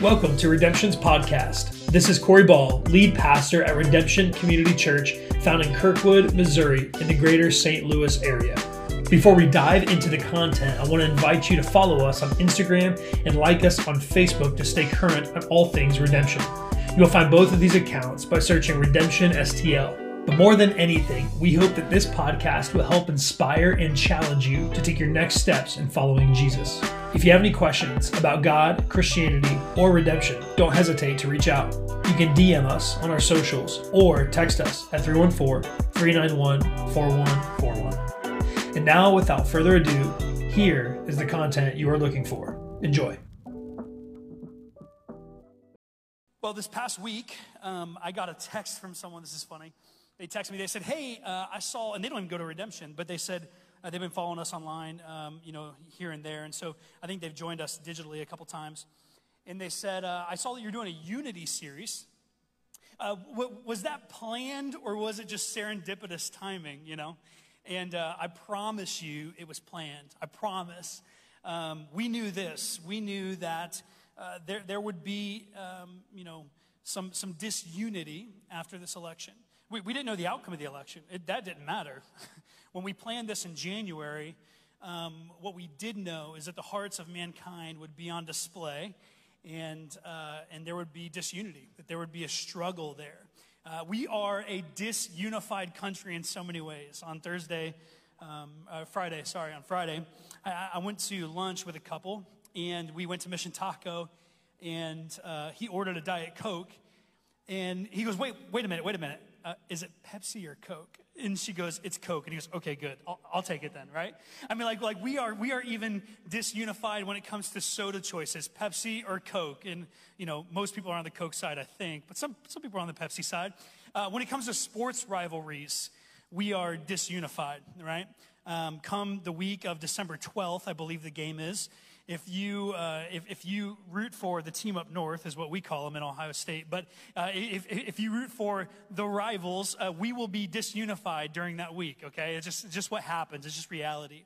Welcome to Redemption's podcast. This is Corey Ball, lead pastor at Redemption Community Church, found in Kirkwood, Missouri, in the greater St. Louis area. Before we dive into the content, I want to invite you to follow us on Instagram and like us on Facebook to stay current on all things redemption. You'll find both of these accounts by searching Redemption STL. But more than anything, we hope that this podcast will help inspire and challenge you to take your next steps in following Jesus. If you have any questions about God, Christianity, or redemption, don't hesitate to reach out. You can DM us on our socials or text us at 314 391 4141. And now, without further ado, here is the content you are looking for. Enjoy. Well, this past week, um, I got a text from someone. This is funny they texted me. They said, "Hey, uh, I saw," and they don't even go to Redemption, but they said uh, they've been following us online, um, you know, here and there, and so I think they've joined us digitally a couple times. And they said, uh, "I saw that you're doing a Unity series. Uh, w- was that planned, or was it just serendipitous timing? You know?" And uh, I promise you, it was planned. I promise. Um, we knew this. We knew that uh, there there would be, um, you know, some some disunity after this election. We, we didn't know the outcome of the election. It, that didn't matter. when we planned this in January, um, what we did know is that the hearts of mankind would be on display and, uh, and there would be disunity, that there would be a struggle there. Uh, we are a disunified country in so many ways. On Thursday, um, uh, Friday, sorry, on Friday, I, I, went to lunch with a couple and we went to Mission Taco and uh, he ordered a Diet Coke and he goes, wait, wait a minute, wait a minute uh, is it Pepsi or Coke? And she goes, it's Coke. And he goes, okay, good. I'll, I'll, take it then, right? I mean, like, like we are, we are even disunified when it comes to soda choices, Pepsi or Coke. And, you know, most people are on the Coke side, I think, but some, some people are on the Pepsi side. Uh, when it comes to sports rivalries, we are disunified, right? Um, come the week of December 12th, I believe the game is, if you, uh, if, if you root for the team up north, is what we call them in Ohio State, but uh, if, if you root for the rivals, uh, we will be disunified during that week, okay? It's just, just what happens, it's just reality.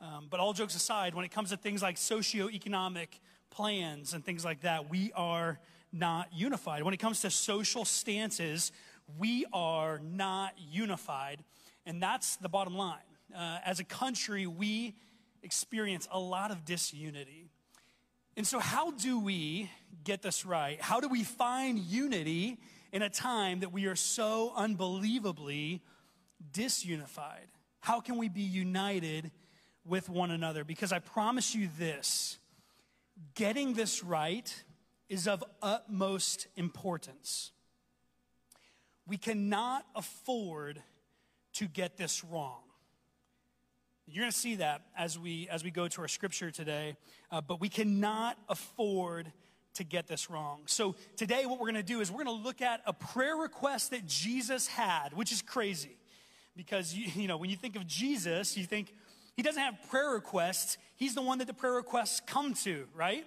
Um, but all jokes aside, when it comes to things like socioeconomic plans and things like that, we are not unified. When it comes to social stances, we are not unified. And that's the bottom line. Uh, as a country, we experience a lot of disunity. And so, how do we get this right? How do we find unity in a time that we are so unbelievably disunified? How can we be united with one another? Because I promise you this getting this right is of utmost importance. We cannot afford to get this wrong. You're going to see that as we as we go to our scripture today, uh, but we cannot afford to get this wrong. So today, what we're going to do is we're going to look at a prayer request that Jesus had, which is crazy, because you, you know when you think of Jesus, you think he doesn't have prayer requests. He's the one that the prayer requests come to, right?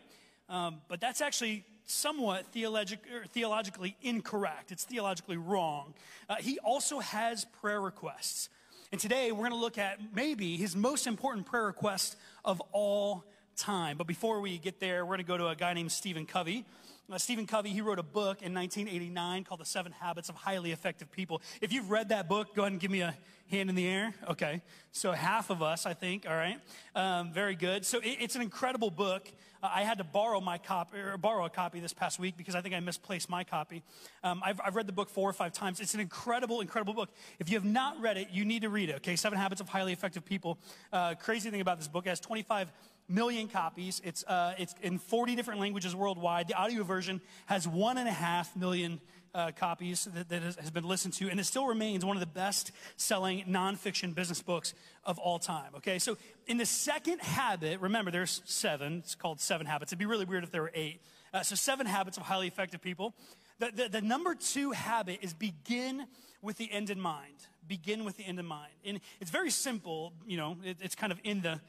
Um, but that's actually somewhat theologic, theologically incorrect. It's theologically wrong. Uh, he also has prayer requests. And today we're going to look at maybe his most important prayer request of all time. But before we get there, we're going to go to a guy named Stephen Covey. Uh, Stephen Covey, he wrote a book in 1989 called The Seven Habits of Highly Effective People. If you've read that book, go ahead and give me a hand in the air. Okay. So half of us, I think. All right. Um, very good. So it, it's an incredible book. I had to borrow my copy or borrow a copy this past week because I think I misplaced my copy. Um, I've, I've, read the book four or five times. It's an incredible, incredible book. If you have not read it, you need to read it. Okay, Seven Habits of Highly Effective People. Uh, crazy thing about this book, it has 25 million copies. It's, uh, it's in 40 different languages worldwide. The audio version has one and a half million uh, copies that, that, has been listened to, and it still remains one of the best selling nonfiction business books of all time. Okay, so in the second habit, remember there's seven, it's called Seven Habits. It'd be really weird if there were eight. Uh, so, seven habits of highly effective people. The, the, the number two habit is begin with the end in mind. Begin with the end in mind. And it's very simple, you know, it, it's kind of in the,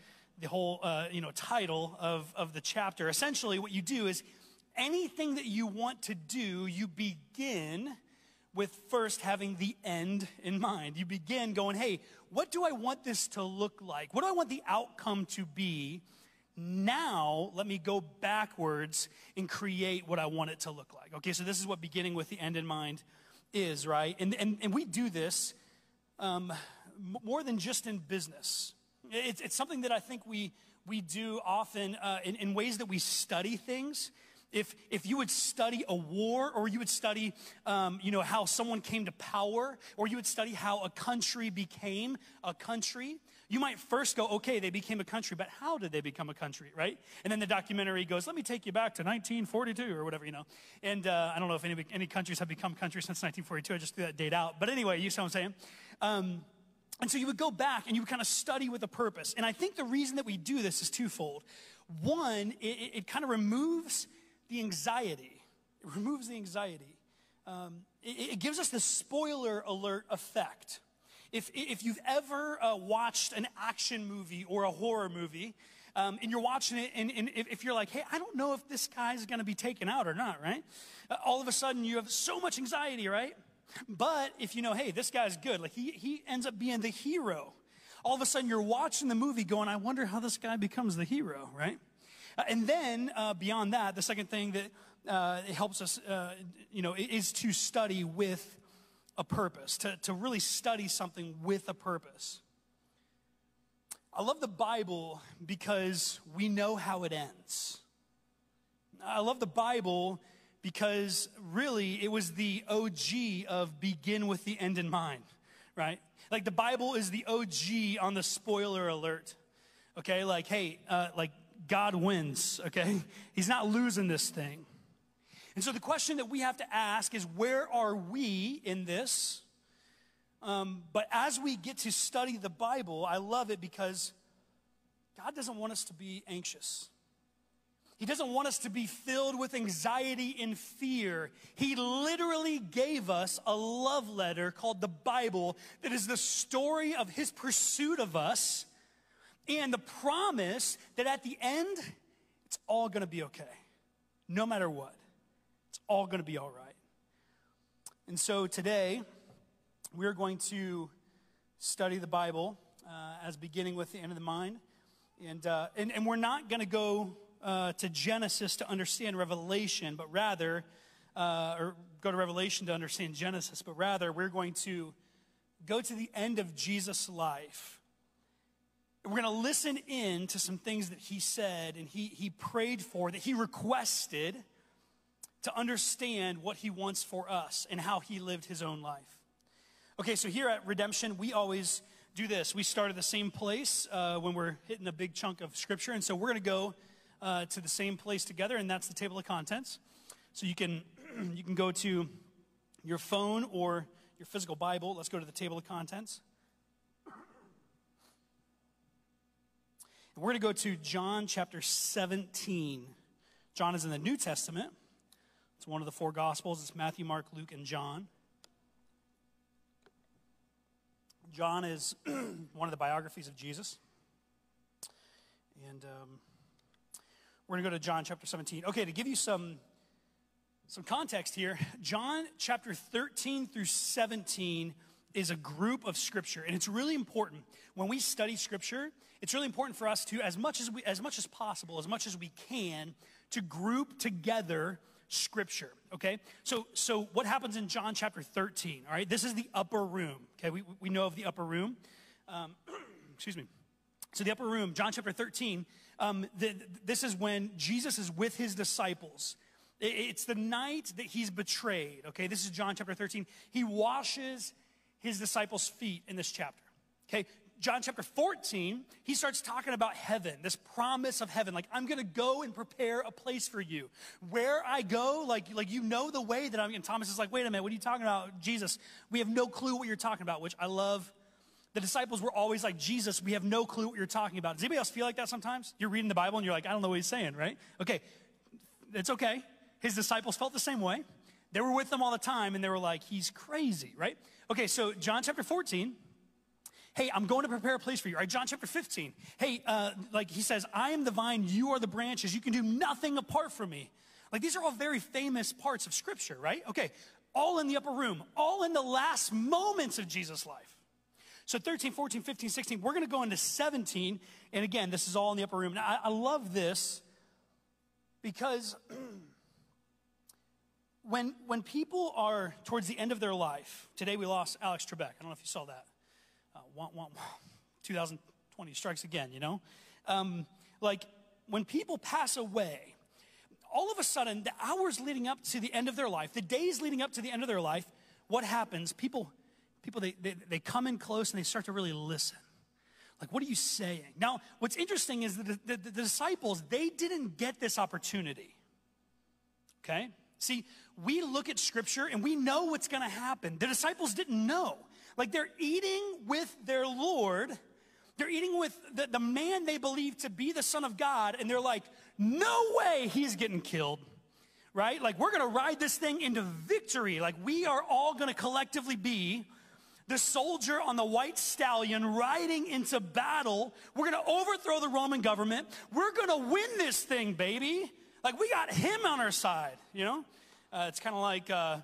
the whole, uh, you know, title of, of the chapter. Essentially, what you do is anything that you want to do, you begin with first having the end in mind. You begin going, hey, what do I want this to look like? What do I want the outcome to be? Now, let me go backwards and create what I want it to look like. Okay, so this is what beginning with the end in mind is, right? And, and, and we do this um, more than just in business. It's, it's something that I think we, we do often uh, in, in ways that we study things. If, if you would study a war or you would study um, you know, how someone came to power or you would study how a country became a country, you might first go, okay, they became a country, but how did they become a country, right? And then the documentary goes, let me take you back to 1942 or whatever, you know. And uh, I don't know if any, any countries have become countries since 1942. I just threw that date out. But anyway, you see what I'm saying? Um, and so you would go back and you would kind of study with a purpose. And I think the reason that we do this is twofold. One, it, it kind of removes the anxiety. It removes the anxiety. Um, it, it gives us the spoiler alert effect if, if you've ever uh, watched an action movie or a horror movie, um, and you're watching it, and, and, if you're like, hey, I don't know if this guy's gonna be taken out or not, right? Uh, all of a sudden, you have so much anxiety, right? But if you know, hey, this guy's good, like he, he ends up being the hero, all of a sudden you're watching the movie going, I wonder how this guy becomes the hero, right? Uh, and then uh, beyond that, the second thing that uh, helps us, uh, you know, is to study with a purpose, to, to really study something with a purpose. I love the Bible because we know how it ends. I love the Bible because really it was the OG of begin with the end in mind, right? Like the Bible is the OG on the spoiler alert. Okay, like, hey, uh, like God wins, okay? He's not losing this thing. And so the question that we have to ask is where are we in this? Um, but as we get to study the Bible, I love it because God doesn't want us to be anxious. He doesn't want us to be filled with anxiety and fear. He literally gave us a love letter called the Bible that is the story of his pursuit of us and the promise that at the end, it's all going to be okay, no matter what It's all going to be all right. And so today, we're going to study the Bible uh, as beginning with the end of the mind. And, uh, and, and we're not going to go uh, to Genesis to understand Revelation, but rather, uh, or go to Revelation to understand Genesis, but rather, we're going to go to the end of Jesus' life. We're going to listen in to some things that he said and he, he prayed for, that he requested to understand what he wants for us and how he lived his own life. Okay, so here at Redemption, we always do this. We start at the same place uh, when we're hitting a big chunk of scripture, and so we're going to go uh, to the same place together, and that's the table of contents. So you can you can go to your phone or your physical Bible. Let's go to the table of contents. We're going to go to John chapter 17. John is in the New Testament. It's one of the four Gospels. It's Matthew, Mark, Luke, and John. John is one of the biographies of Jesus. And um, we're going to go to John chapter 17. Okay, to give you some, some context here, John chapter 13 through 17 is a group of scripture. And it's really important when we study scripture, it's really important for us to, as much as, we, as much as possible, as much as we can, to group together scripture okay? So so what happens in john chapter 13 all right? This is the upper room okay? We, we know of the upper room. Um, excuse me. So the upper room john chapter 13 um, the, this is when jesus is with his disciples. It's the night that he's betrayed okay? This is john chapter 13 he washes his disciples feet in this chapter okay John chapter 14, he starts talking about heaven, this promise of heaven. Like, I'm to go and prepare a place for you. Where I go, like, like you know the way that I'm. And Thomas is like, wait a minute, what are you talking about? Jesus, we have no clue what you're talking about, which I love. The disciples were always like, Jesus, we have no clue what you're talking about. Does anybody else feel like that sometimes? You're reading the Bible and you're like, I don't know what he's saying, right? Okay, it's okay. His disciples felt the same way. They were with them all the time and they were like, he's crazy, right? Okay, so John chapter 14 hey, I'm going to prepare a place for you. Right? John chapter 15. Hey, uh, like he says, I am the vine, you are the branches. You can do nothing apart from me. Like these are all very famous parts of scripture, right? Okay, all in the upper room, all in the last moments of Jesus' life. So 13, 14, 15, 16, we're going to go into 17. And again, this is all in the upper room. Now, I, I love this because when, when people are towards the end of their life, today we lost Alex Trebek. I don't know if you saw that. Uh, wah, wah, wah. 2020 strikes again, you know? Um, like, when people pass away, all of a sudden, the hours leading up to the end of their life, the days leading up to the end of their life, what happens? People, people they, they, they come in close and they start to really listen. Like, what are you saying? Now, what's interesting is that the, the, the disciples, they didn't get this opportunity. Okay? See, we look at scripture and we know what's going to happen. The disciples didn't know. Like, they're eating with their Lord, they're eating with the, the man they believe to be the Son of God, and they're like, no way he's getting killed right? Like, we're gonna ride this thing into victory. Like, we are all gonna collectively be the soldier on the white stallion riding into battle. We're gonna overthrow the Roman government. We're gonna win this thing, baby. Like, we got him on our side, you know? Uh, it's kind of like, uh,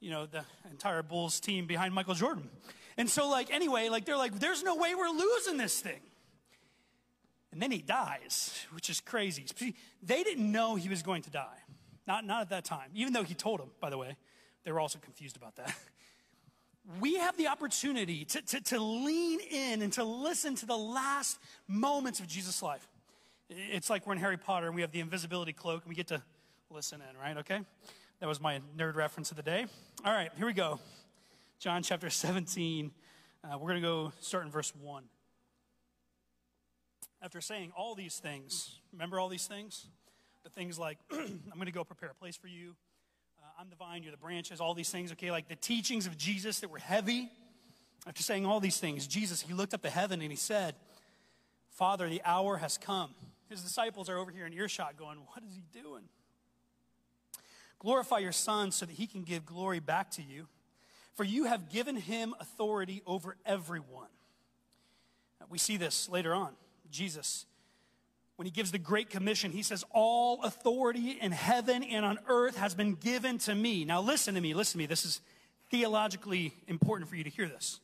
you know, the entire Bulls team behind Michael Jordan. And so, like, anyway, like, they're like, there's no way we're losing this thing. And then he dies, which is crazy. They didn't know he was going to die. Not, not at that time, even though he told them, by the way. They were also confused about that. We have the opportunity to, to, to lean in and to listen to the last moments of Jesus' life. It's like we're in Harry Potter and we have the invisibility cloak and we get to listen in, right? Okay? That was my nerd reference of the day. All right, here we go. John chapter 17. Uh, we're going to go start in verse 1. After saying all these things, remember all these things? The things like, I'm going to go prepare a place for you. Uh, I'm the vine, you're the branches, all these things, okay? Like the teachings of Jesus that were heavy. After saying all these things, Jesus, he looked up to heaven and he said, Father, the hour has come. His disciples are over here in earshot going, What is he doing? Glorify your Son so that he can give glory back to you, for you have given him authority over everyone. We see this later on. Jesus when he gives the Great Commission, he says, All authority in heaven and on earth has been given to me. Now, listen to me, listen to me. This is theologically important for you to hear this.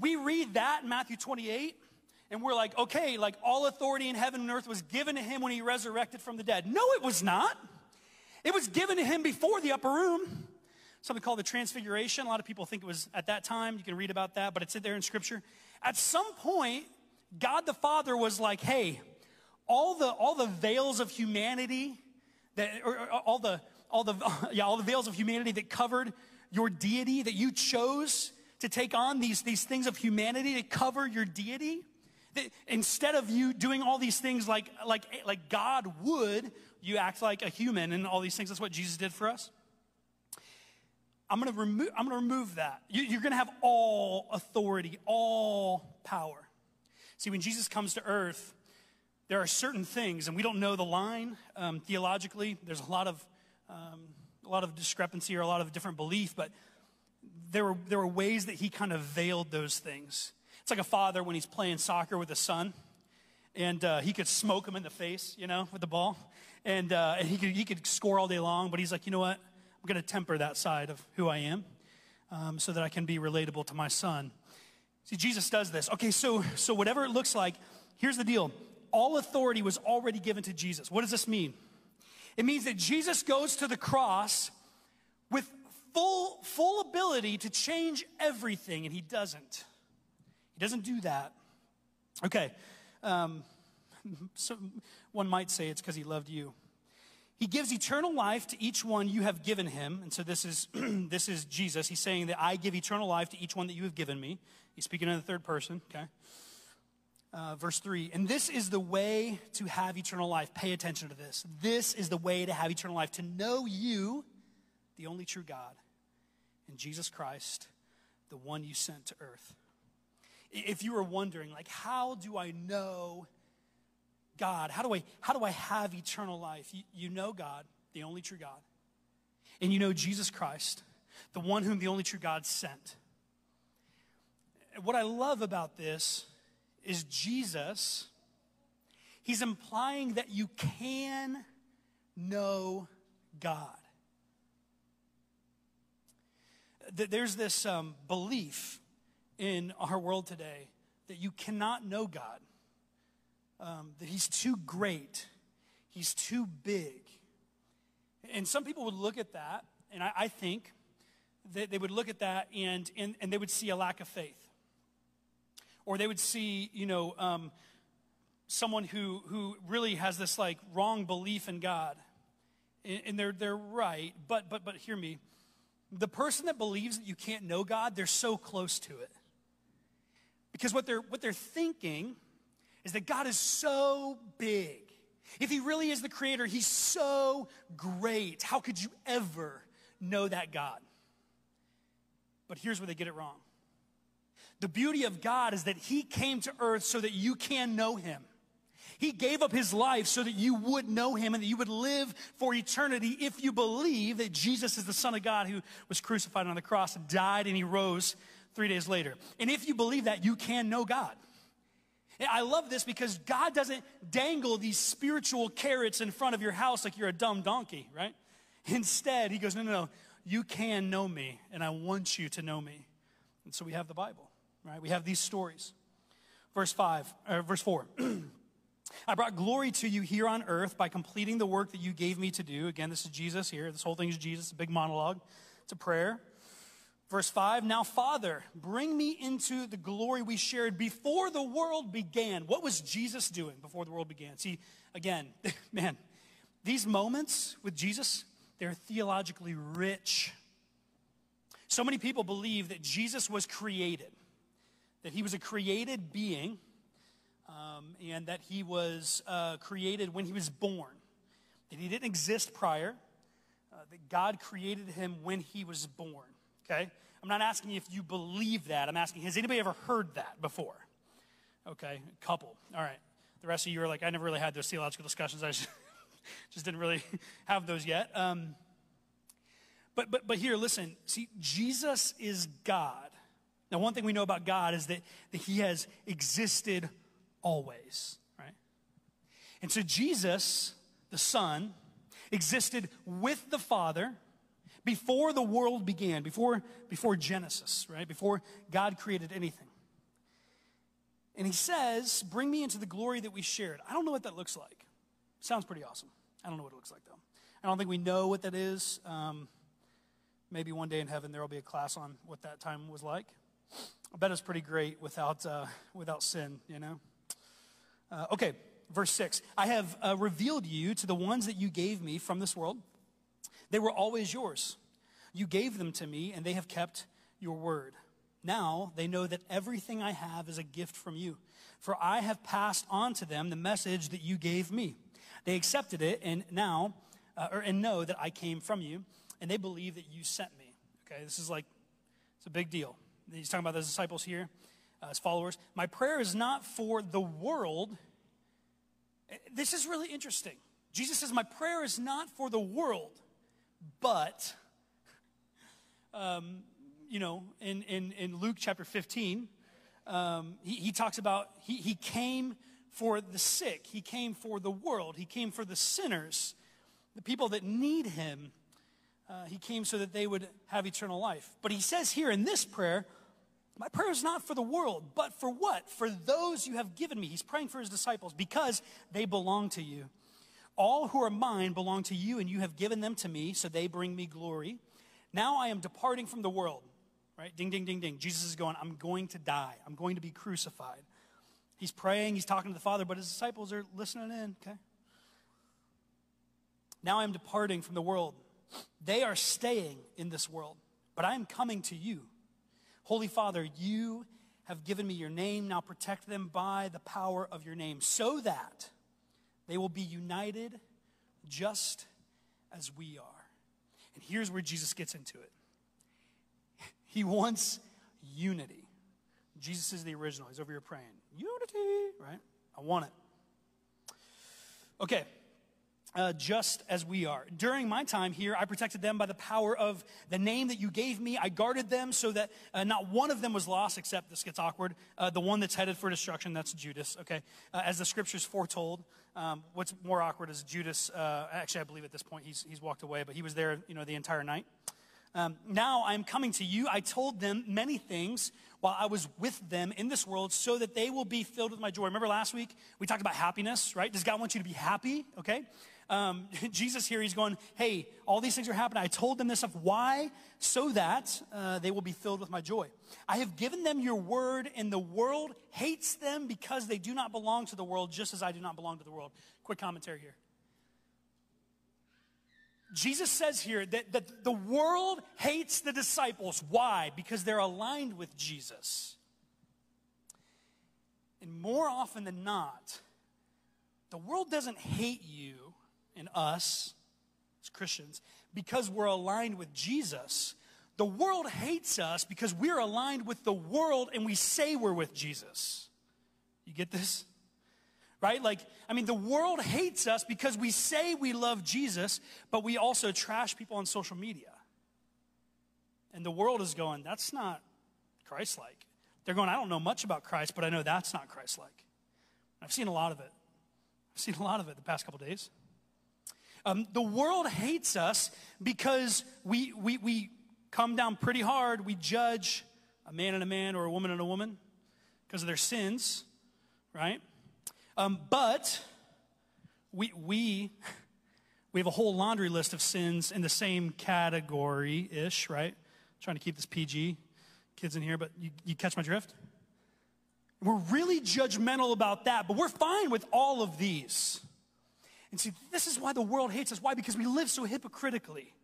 We read that in Matthew 28, and we're like, okay, like all authority in heaven and earth was given to him when he resurrected from the dead. No, it was not. It was given to him before the upper room. Something called the Transfiguration. A lot of people think it was at that time. You can read about that, but it's there in Scripture. At some point, God the Father was like, hey, all the, all the veils of humanity, that, or, or all, the, all, the, yeah, all the veils of humanity that covered your deity, that you chose to take on these, these things of humanity to cover your deity. That instead of you doing all these things like, like, like God would, you act like a human and all these things. That's what Jesus did for us. I'm going to remove, I'm going to remove that. You, you're going to have all authority, all power. See, when Jesus comes to earth, there are certain things, and we don't know the line um, theologically. There's a lot of um, a lot of discrepancy or a lot of different belief, but there were there were ways that he kind of veiled those things. It's like a father when he's playing soccer with a son, and uh, he could smoke him in the face, you know, with the ball, and, uh, and he could he could score all day long, but he's like, you know what? I'm going to temper that side of who I am, um, so that I can be relatable to my son. See, Jesus does this. Okay, so so whatever it looks like, here's the deal all authority was already given to Jesus. What does this mean? It means that Jesus goes to the cross with full, full ability to change everything, and he doesn't. He doesn't do that. Okay, um, so one might say it's because he loved you. He gives eternal life to each one you have given him. And so this is, this is Jesus. He's saying that I give eternal life to each one that you have given me. He's speaking in the third person, okay? Uh, verse 3 and this is the way to have eternal life pay attention to this this is the way to have eternal life to know you the only true god and jesus christ the one you sent to earth if you were wondering like how do i know god? How do i how do i have eternal life? You, you know god the only true god. And you know jesus christ the one whom the only true god sent. What i love about this is Jesus, he's implying that you can know God. There's this um, belief in our world today that you cannot know God, um, that He's too great, He's too big. And some people would look at that, and I, I think that they would look at that and, and, and they would see a lack of faith. Or they would see, you know, um, someone who, who really has this like wrong belief in God. And, and they're, they're right, but, but, but hear me. The person that believes that you can't know God, they're so close to it. Because what they're, what they're thinking is that God is so big. If He really is the creator, He's so great. How could you ever know that God? But here's where they get it wrong. The beauty of God is that He came to earth so that you can know Him. He gave up His life so that you would know Him and that you would live for eternity if you believe that Jesus is the Son of God who was crucified on the cross died and He rose three days later. And if you believe that, you can know God. I love this because God doesn't dangle these spiritual carrots in front of your house like you're a dumb donkey, right? Instead, He goes, No, no, no, you can know me, and I want you to know me. And so we have the Bible, right? We have these stories. Verse 5, or verse 4. I brought glory to you here on earth by completing the work that you gave me to do. Again, this is Jesus here. This whole thing is Jesus, a big monologue. It's a prayer. Verse 5 Now, Father, bring me into the glory we shared before the world began. What was Jesus doing before the world began? See, again, man, these moments with Jesus, they're theologically rich. So many people believe that Jesus was created, that he was a created being, um, and that he was uh, created when he was born, that he didn't exist prior, uh, that God created him when he was born okay? I'm not asking if you believe that. I'm asking, has anybody ever heard that before? Okay, a couple. All right. The rest of you are like, I never really had those theological discussions. I just, just didn't really have those yet. Um, but, but, but here, listen. See, Jesus is God. Now, one thing we know about God is that, that he has existed always, right? And so Jesus, the Son, existed with the Father before the world began, before, before Genesis, right? Before God created anything. And he says, Bring me into the glory that we shared. I don't know what that looks like. Sounds pretty awesome. I don't know what it looks like, though. I don't think we know what that is. Um, maybe one day in heaven there will be a class on what that time was like. I bet it's pretty great without, uh, without sin, you know? Uh, okay, verse 6. I have uh, revealed you to the ones that you gave me from this world. They were always yours. You gave them to me, and they have kept your word. Now they know that everything I have is a gift from you, for I have passed on to them the message that you gave me. They accepted it, and now, uh, or, and know that I came from you, and they believe that you sent me. Okay, this is like, it's a big deal. He's talking about the disciples here, uh, his followers. My prayer is not for the world. This is really interesting. Jesus says, My prayer is not for the world, but, um, you know, in, in, in Luke chapter 15, um, he, he talks about he, he came for the sick, he came for the world, he came for the sinners, the people that need him. Uh, he came so that they would have eternal life. But he says here in this prayer, my prayer is not for the world, but for what? For those you have given me. He's praying for his disciples because they belong to you. All who are mine belong to you, and you have given them to me, so they bring me glory. Now I am departing from the world. Right? Ding, ding, ding, ding. Jesus is going, I'm going to die. I'm going to be crucified. He's praying, he's talking to the Father, but his disciples are listening in, okay? Now I am departing from the world. They are staying in this world, but I am coming to you. Holy Father, you have given me your name. Now protect them by the power of your name, so that they will be united just as we are. And here's where Jesus gets into it He wants unity. Jesus is the original. He's over here praying, Unity, right? I want it. Okay, uh, just as we are. During my time here, I protected them by the power of the name that you gave me. I guarded them so that uh, not one of them was lost, except this gets awkward. Uh, the one that's headed for destruction, that's Judas, okay? Uh, as the scriptures foretold. Um, what's more awkward is Judas, uh, actually, I believe at this point he's, he's walked away, but he was there, you know, the entire night. Um, now I'm coming to you. I told them many things while I was with them in this world so that they will be filled with my joy. Remember last week we talked about happiness, right? Does God want you to be happy? Okay. Um, Jesus here, he's going, hey, all these things are happening. I told them this stuff. Why? So that uh, they will be filled with my joy. I have given them your word, and the world hates them because they do not belong to the world, just as I do not belong to the world. Quick commentary here. Jesus says here that, that the world hates the disciples. Why? Because they're aligned with Jesus. And more often than not, the world doesn't hate you and us as Christians because we're aligned with Jesus. The world hates us because we're aligned with the world and we say we're with Jesus. You get this? right? Like, I mean, the world hates us because we say we love Jesus, but we also trash people on social media. And the world is going, that's not Christ like. They're going, I don't know much about Christ, but I know that's not Christ like. I've seen a lot of it. I've seen a lot of it the past couple days. Um, the world hates us because we, we, we come down pretty hard. We judge a man and a man or a woman and a woman because of their sins, right? Um, but we, we, we have a whole laundry list of sins in the same category ish, right? trying to keep this PG, kids in here, but you, you catch my drift? We're really judgmental about that, but we're fine with all of these. And see, this is why the world hates us. Why? Because we live so hypocritically.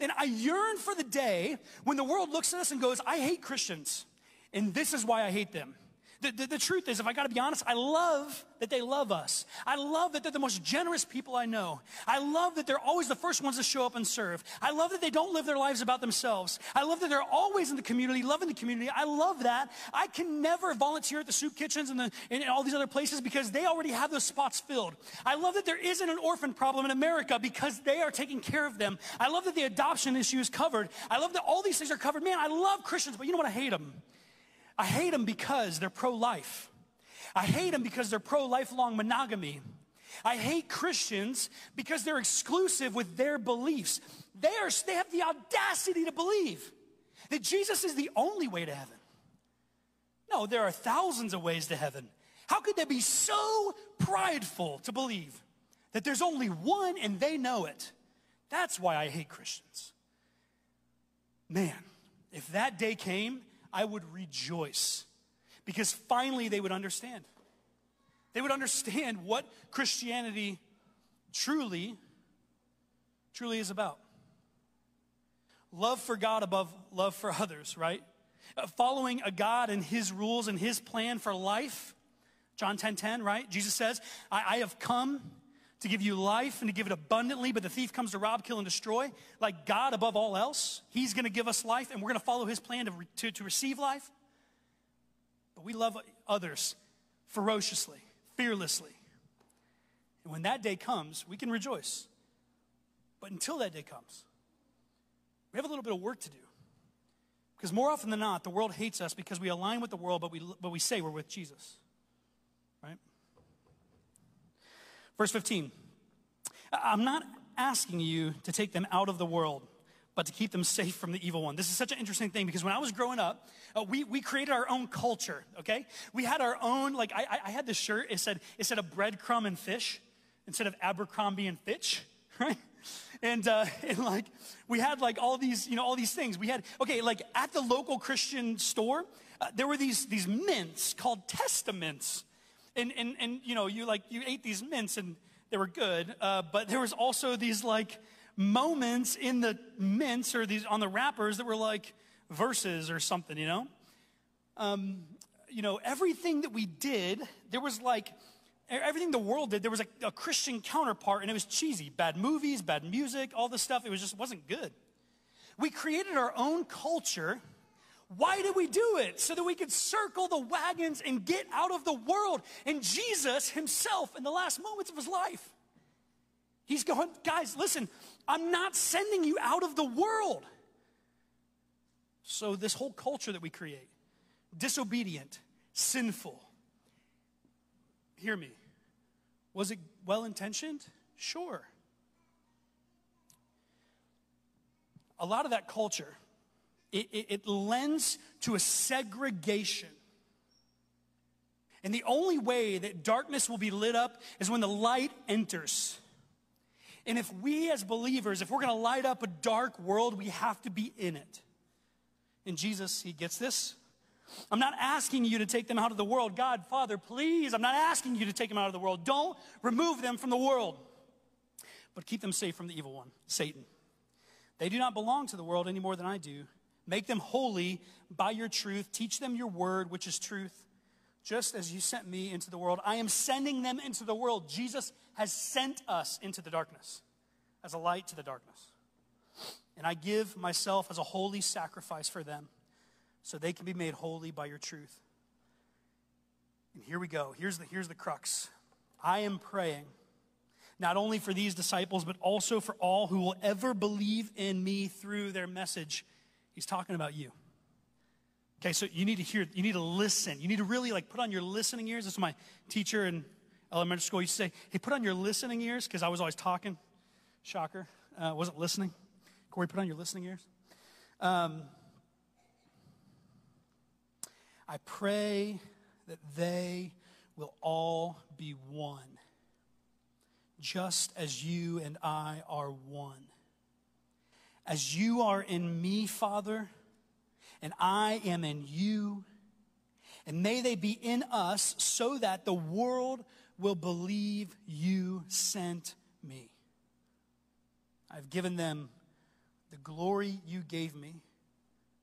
And I yearn for the day when the world looks at us and goes, I hate Christians, and this is why I hate them. The, the, the, truth is, if I got to be honest, I love that they love us. I love that they're the most generous people I know. I love that they're always the first ones to show up and serve. I love that they don't live their lives about themselves. I love that they're always in the community, loving the community. I love that. I can never volunteer at the soup kitchens and, the, and all these other places because they already have those spots filled. I love that there isn't an orphan problem in America because they are taking care of them. I love that the adoption issue is covered. I love that all these things are covered. Man, I love Christians, but you know what? I hate them. I hate them because they're pro life. I hate them because they're pro lifelong monogamy. I hate Christians because they're exclusive with their beliefs. They, are, they have the audacity to believe that Jesus is the only way to heaven. No, there are thousands of ways to heaven. How could they be so prideful to believe that there's only one and they know it? That's why I hate Christians. Man, if that day came I would rejoice because finally they would understand. They would understand what Christianity truly, truly is about. Love for God above love for others, right? Uh, following a God and his rules and his plan for life. John 10 10, right? Jesus says, I, I have come to give you life and to give it abundantly, but the thief comes to rob, kill, and destroy. Like God above all else, He's going to give us life, and we're going to follow His plan to, to, to receive life. But we love others ferociously, fearlessly. And when that day comes, we can rejoice. But until that day comes, we have a little bit of work to do. Because more often than not, the world hates us because we align with the world, but we, but we say we're with Jesus. Right? Verse 15 I'm not asking you to take them out of the world, but to keep them safe from the evil one. This is such an interesting thing because when I was growing up, uh, we, we created our own culture, okay? We had our own, like, I, I had this shirt, it said, it said a breadcrumb and fish instead of Abercrombie and Fitch, right? And, uh, and like, we had like all these, you know, all these things. We had, okay, like at the local Christian store, uh, there were these, these mints called Testamints and, and, and you know, you like, you ate these mints and they were good, uh, but there was also these like moments in the mints or these on the wrappers that were like verses or something, you know? Um, you know, everything that we did, there was like, everything the world did, there was a, a Christian counterpart and it was cheesy. Bad movies, bad music, all this stuff, it was just wasn't good. We created our own culture why did we do it? So that we could circle the wagons and get out of the world. And Jesus himself, in the last moments of his life, he's going, guys, listen, I'm not sending you out of the world. So, this whole culture that we create, disobedient, sinful, hear me, was it well intentioned? Sure. a lot of that culture, it, it, it lends to a segregation. And the only way that darkness will be lit up is when the light enters. And if we as believers, if we're going to light up a dark world, we have to be in it. And Jesus, he gets this. I'm not asking you to take them out of the world. God, Father, please, I'm not asking you to take them out of the world. Don't remove them from the world, but keep them safe from the evil one, Satan. They do not belong to the world any more than I do. Make them holy by your truth. Teach them your word, which is truth. Just as you sent me into the world, I am sending them into the world. Jesus has sent us into the darkness as a light to the darkness. And I give myself as a holy sacrifice for them so they can be made holy by your truth. And here we go. Here's the, here's the crux. I am praying not only for these disciples, but also for all who will ever believe in me through their message. He's talking about you. Okay, so you need to hear, you need to listen. You need to really like put on your listening ears. This is my teacher in elementary school used to say, hey, put on your listening ears, because I was always talking. Shocker. Uh, wasn't listening. Corey, put on your listening ears. Um, I pray that they will all be one, just as you and I are one. As you are in me, Father, and I am in you, and may they be in us so that the world will believe you sent me. I've given them the glory you gave me,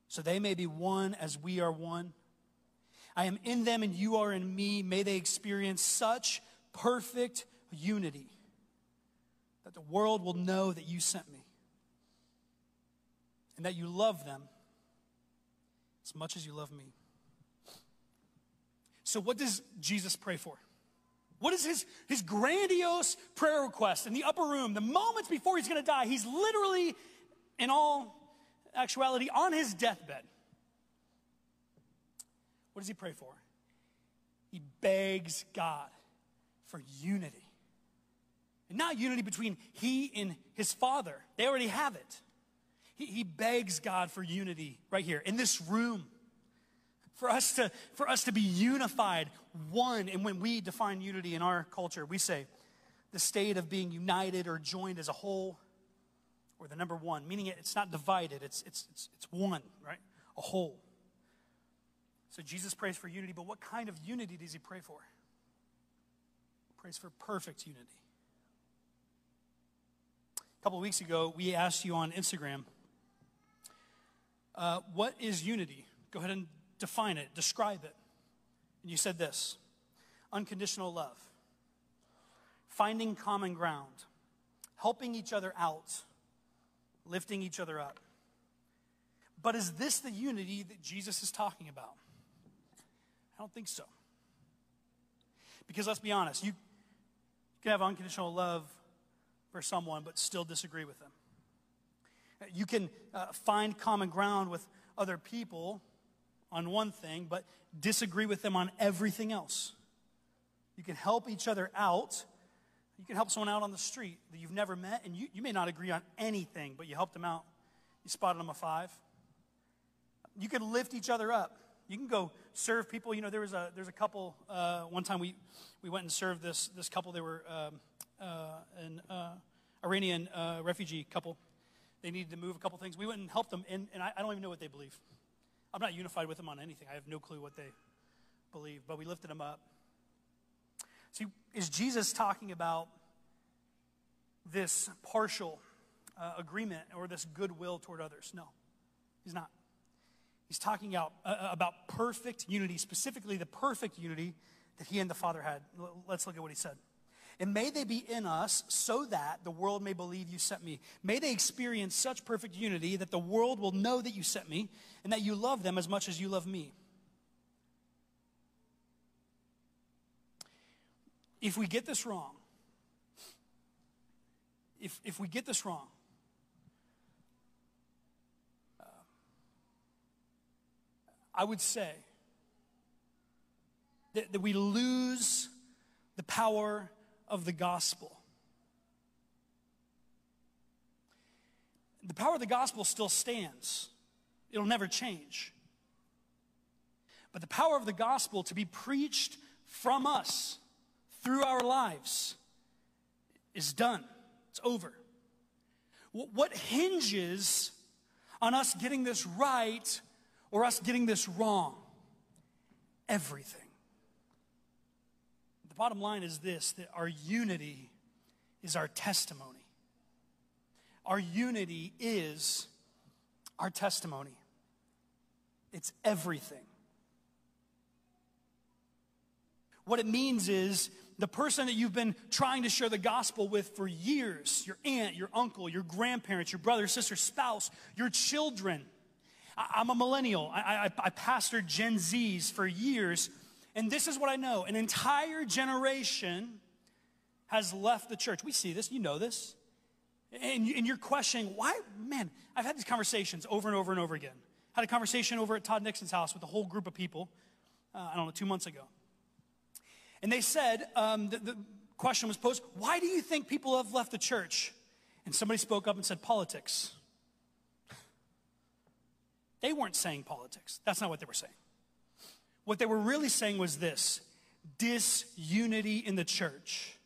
so they may be one as we are one. I am in them and you are in me. May they experience such perfect unity that the world will know that you sent me and that you love them as much as you love me. So, what does Jesus pray for? What is his, his grandiose prayer request in the upper room? The moments before he's going to die, he's literally, in all actuality, on his deathbed. What does he pray for? He begs God for unity. And not unity between he and his father, they already have it. He, he begs God for unity right here in this room. For us, to, for us to be unified, one. And when we define unity in our culture, we say the state of being united or joined as a whole, or the number one, meaning it's not divided, it's, it's, it's, it's one, right? A whole. So Jesus prays for unity, but what kind of unity does he pray for? He prays for perfect unity. A couple of weeks ago, we asked you on Instagram, uh, what is unity? Go ahead and define it, describe it. And you said this unconditional love, finding common ground, helping each other out, lifting each other up. But is this the unity that Jesus is talking about? I don't think so. Because let's be honest, you, can have unconditional love for someone but still disagree with them. You can uh, find common ground with other people on one thing but disagree with them on everything else. You can help each other out. You can help someone out on the street that you've never met, and you, you may not agree on anything, but you helped them out. You spotted them a five. You can lift each other up. You can go serve people. You know, there was a there's a couple. Uh, one time we we went and served this this couple. They were um, uh, an uh, Iranian uh, refugee couple. They needed to move a couple things. We went and helped them, and, and I, I don't even know what they believe. I'm not unified with them on anything. I have no clue what they believe, but we lifted them up. See, is Jesus talking about this partial uh, agreement or this goodwill toward others? No, he's not. He's talking out, uh, uh, about perfect unity, specifically the perfect unity that he and the Father had. Let's look at what he said. And may they be in us so that the world may believe you sent me. May they experience such perfect unity that the world will know that you sent me and that you love them as much as you love me. If we get this wrong, if, if we get this wrong, uh, I would say that, that we lose the power of the gospel. the power of the gospel still stands, it'll never change. But the power of the gospel to be preached from us through our lives is done, it's over. What hinges on us getting this right or us getting this wrong? Everything. The bottom line is this that our unity is our testimony. Our unity is our testimony. It's everything. What it means is the person that you've been trying to share the gospel with for years your aunt, your uncle, your grandparents, your brother, sister, spouse, your children. I, am a millennial. I, I, I pastored Gen Zs for years. And this is what I know an entire generation has left the church. We see this, you know this. And, and you're questioning, why? Man, I've had these conversations over and over and over again. Had a conversation over at Todd Nixon's house with a whole group of people, uh, I don't know, two months ago. And they said, um, the, the question was posed, why do you think people have left the church? And somebody spoke up and said, politics. They weren't saying politics. That's not what they were saying. What they were really saying was this disunity in the church.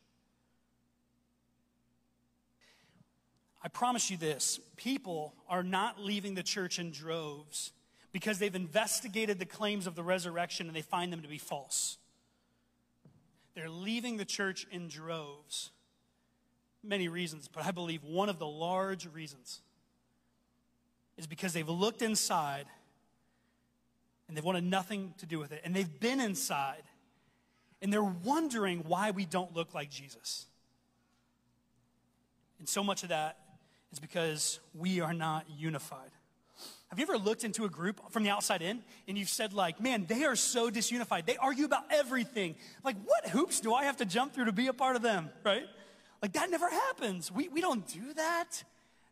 I promise you this people are not leaving the church in droves because they've investigated the claims of the resurrection and they find them to be false. They're leaving the church in droves. Many reasons, but I believe one of the large reasons is because they've looked inside and they've wanted nothing to do with it. And they've been inside and they're wondering why we don't look like Jesus. And so much of that is because we are not unified. Have you ever looked into a group from the outside in and you've said, like, man, they are so disunified. They argue about everything. Like, what hoops do I have to jump through to be a part of them, right? Like, that never happens. We, we don't do that.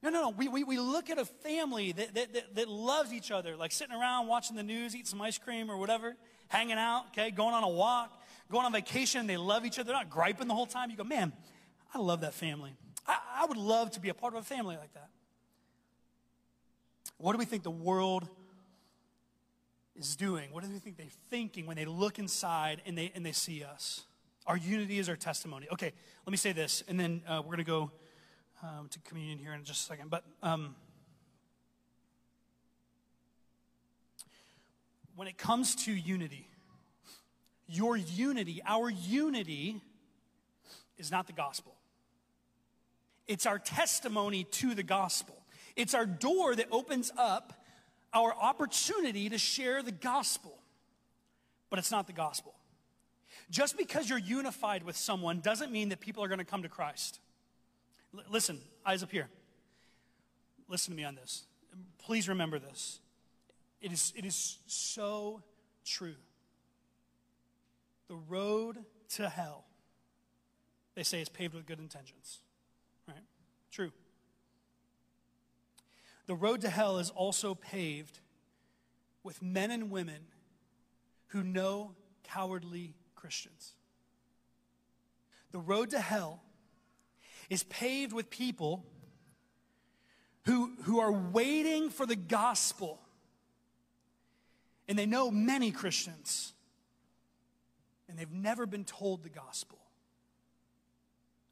No, no, no. We, we, we look at a family that, that, that, that loves each other, like sitting around watching the news, eating some ice cream or whatever, hanging out, okay, going on a walk, going on vacation. They love each other. They're not griping the whole time. You go, man, I love that family. I, I would love to be a part of a family like that. What do we think the world is doing? What do we think they're thinking when they look inside and they, and they see us? Our unity is our testimony. Okay, let me say this, and then uh, we're going to go um, to communion here in just a second. But um, when it comes to unity, your unity, our unity, is not the gospel. It's our testimony to the gospel. It's our door that opens up our opportunity to share the gospel, but it's not the gospel. Just because you're unified with someone doesn't mean that people are going to come to Christ. L- listen, eyes up here. Listen to me on this. Please remember this. It is, it is so true. The road to hell, they say, is paved with good intentions. Right? True. The road to hell is also paved with men and women who know cowardly Christians. The road to hell is paved with people who, who are waiting for the gospel. And they know many Christians, and they've never been told the gospel.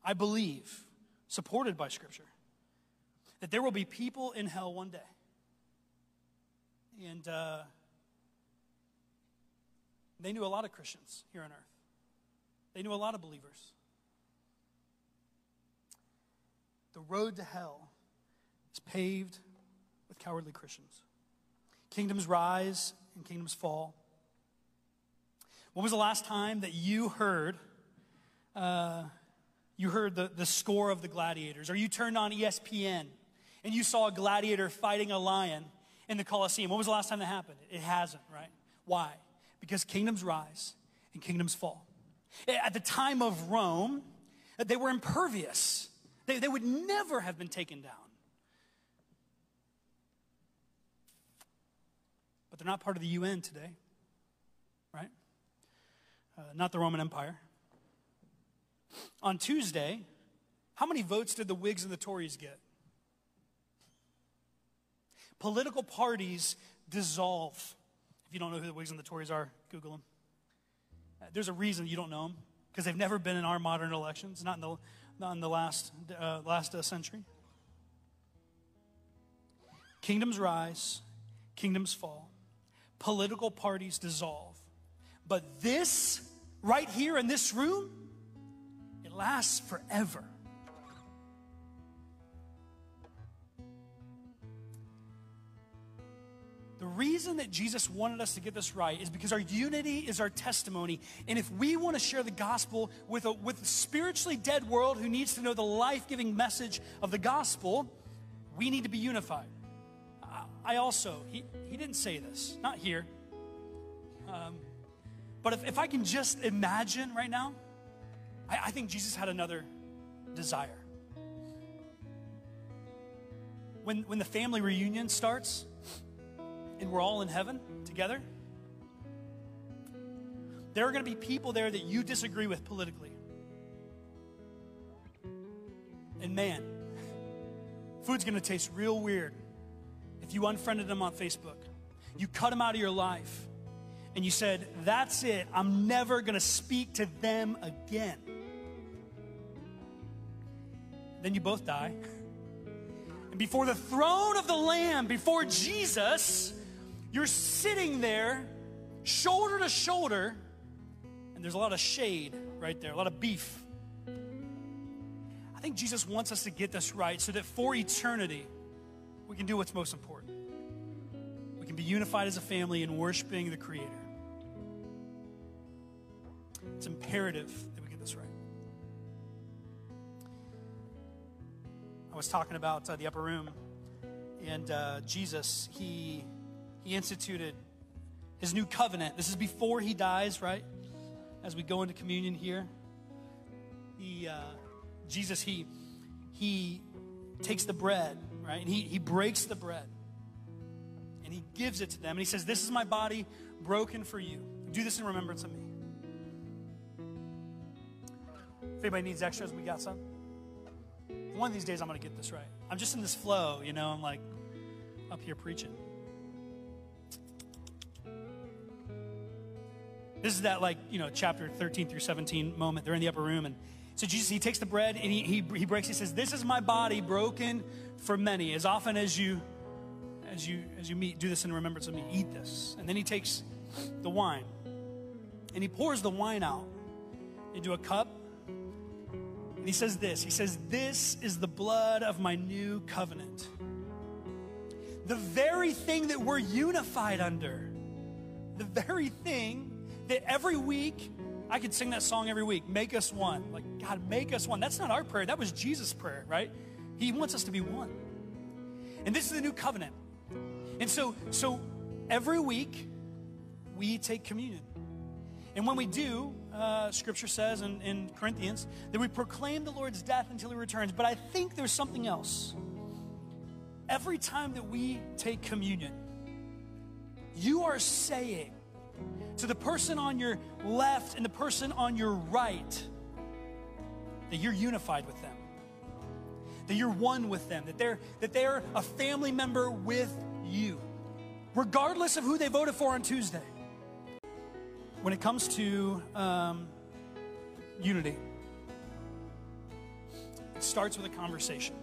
I believe, supported by Scripture, that there will be people in hell one day. And uh, they knew a lot of Christians here on earth, they knew a lot of believers. The road to hell is paved with cowardly Christians. Kingdoms rise and kingdoms fall. When was the last time that you heard uh, you heard the, the score of the gladiators, or you turned on ESPN and you saw a gladiator fighting a lion in the Colosseum. When was the last time that happened? It hasn't, right? Why? Because kingdoms rise and kingdoms fall. At the time of Rome, they were impervious. They, they would never have been taken down. But they're not part of the UN today, right? Uh, not the Roman Empire. On Tuesday, how many votes did the Whigs and the Tories get? Political parties dissolve. If you don't know who the Whigs and the Tories are, Google them. Uh, there's a reason you don't know them because they've never been in our modern elections, not in the, in the last, uh, last uh, century. Kingdoms rise, kingdoms fall, political parties dissolve. But this, right here in this room, it lasts forever. The reason that Jesus wanted us to get this right is because our unity is our testimony. And if we want to share the gospel with a, with a spiritually dead world who needs to know the life giving message of the gospel, we need to be unified. I also, he, he didn't say this, not here. Um, but if, if I can just imagine right now, I, I think Jesus had another desire. When, when the family reunion starts and we're all in heaven together, there are going to be people there that you disagree with politically. And man, food's going to taste real weird if you unfriended them on Facebook, you cut them out of your life, and you said, That's it, I'm never gonna speak to them again. Then you both die. And before the throne of the Lamb, before Jesus, you're sitting there, shoulder to shoulder, and there's a lot of shade right there, a lot of beef. I think Jesus wants us to get this right so that for eternity, we can do what's most important. We can be unified as a family in worshiping the Creator. It's imperative that we get this right. I was talking about uh, the upper room, and uh, Jesus, he, he instituted his new covenant. This is before he dies, right? As we go into communion here, he, uh, Jesus, he, he takes the bread right? And he, he breaks the bread and he gives it to them. And he says, This is my body broken for you. Do this in remembrance of me. If anybody needs extras, we got some. One of these days, I'm going to get this right. I'm just in this flow, you know, I'm like up here preaching. This is that, like, you know, chapter 13 through 17 moment. They're in the upper room, and so Jesus, he takes the bread and he, he, he breaks. He says, "This is my body broken for many. As often as you, as you, as you meet, do this in remembrance of me. Eat this." And then he takes the wine and he pours the wine out into a cup. And he says this. He says, "This is the blood of my new covenant." The very thing that we're unified under. The very thing that every week I could sing that song every week. Make us one. Like, God, make us one. That's not our prayer. That was Jesus' prayer, right? He wants us to be one. And this is the new covenant. And so, so every week we take communion. And when we do, uh, scripture says in, in Corinthians that we proclaim the Lord's death until he returns. But I think there's something else. Every time that we take communion, you are saying, to the person on your left and the person on your right that you're unified with them, that you're one with them, that they're, that they're a family member with you, regardless of who they voted for on Tuesday. When it comes to um, unity, it starts with a conversation.